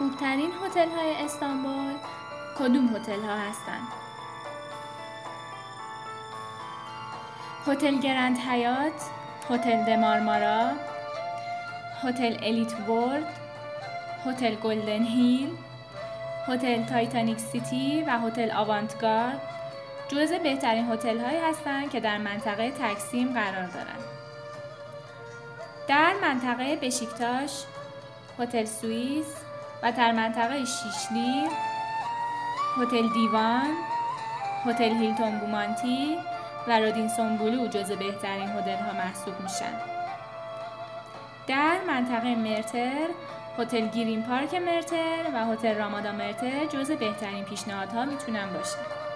محبوب ترین هتل های استانبول کدوم هتل ها هستند؟ هتل Grand Hyatt، هتل The Marmara، هتل Elite World، هتل Golden Hill، هتل Titanic City و هتل Avantgarde جزء بهترین هتل هایی هستند که در منطقه تکسیم قرار دارند. در منطقه بشیکتاش، هتل سوئیس و در منطقه شیشلی، هتل دیوان، هتل هیلتون بومانتی و رادینسون بلو جزء بهترین هتل ها محسوب میشن. در منطقه مرتر، هتل گیرین پارک مرتر و هتل رامادا مرتر جزء بهترین پیشنهادها می‌تونن باشه.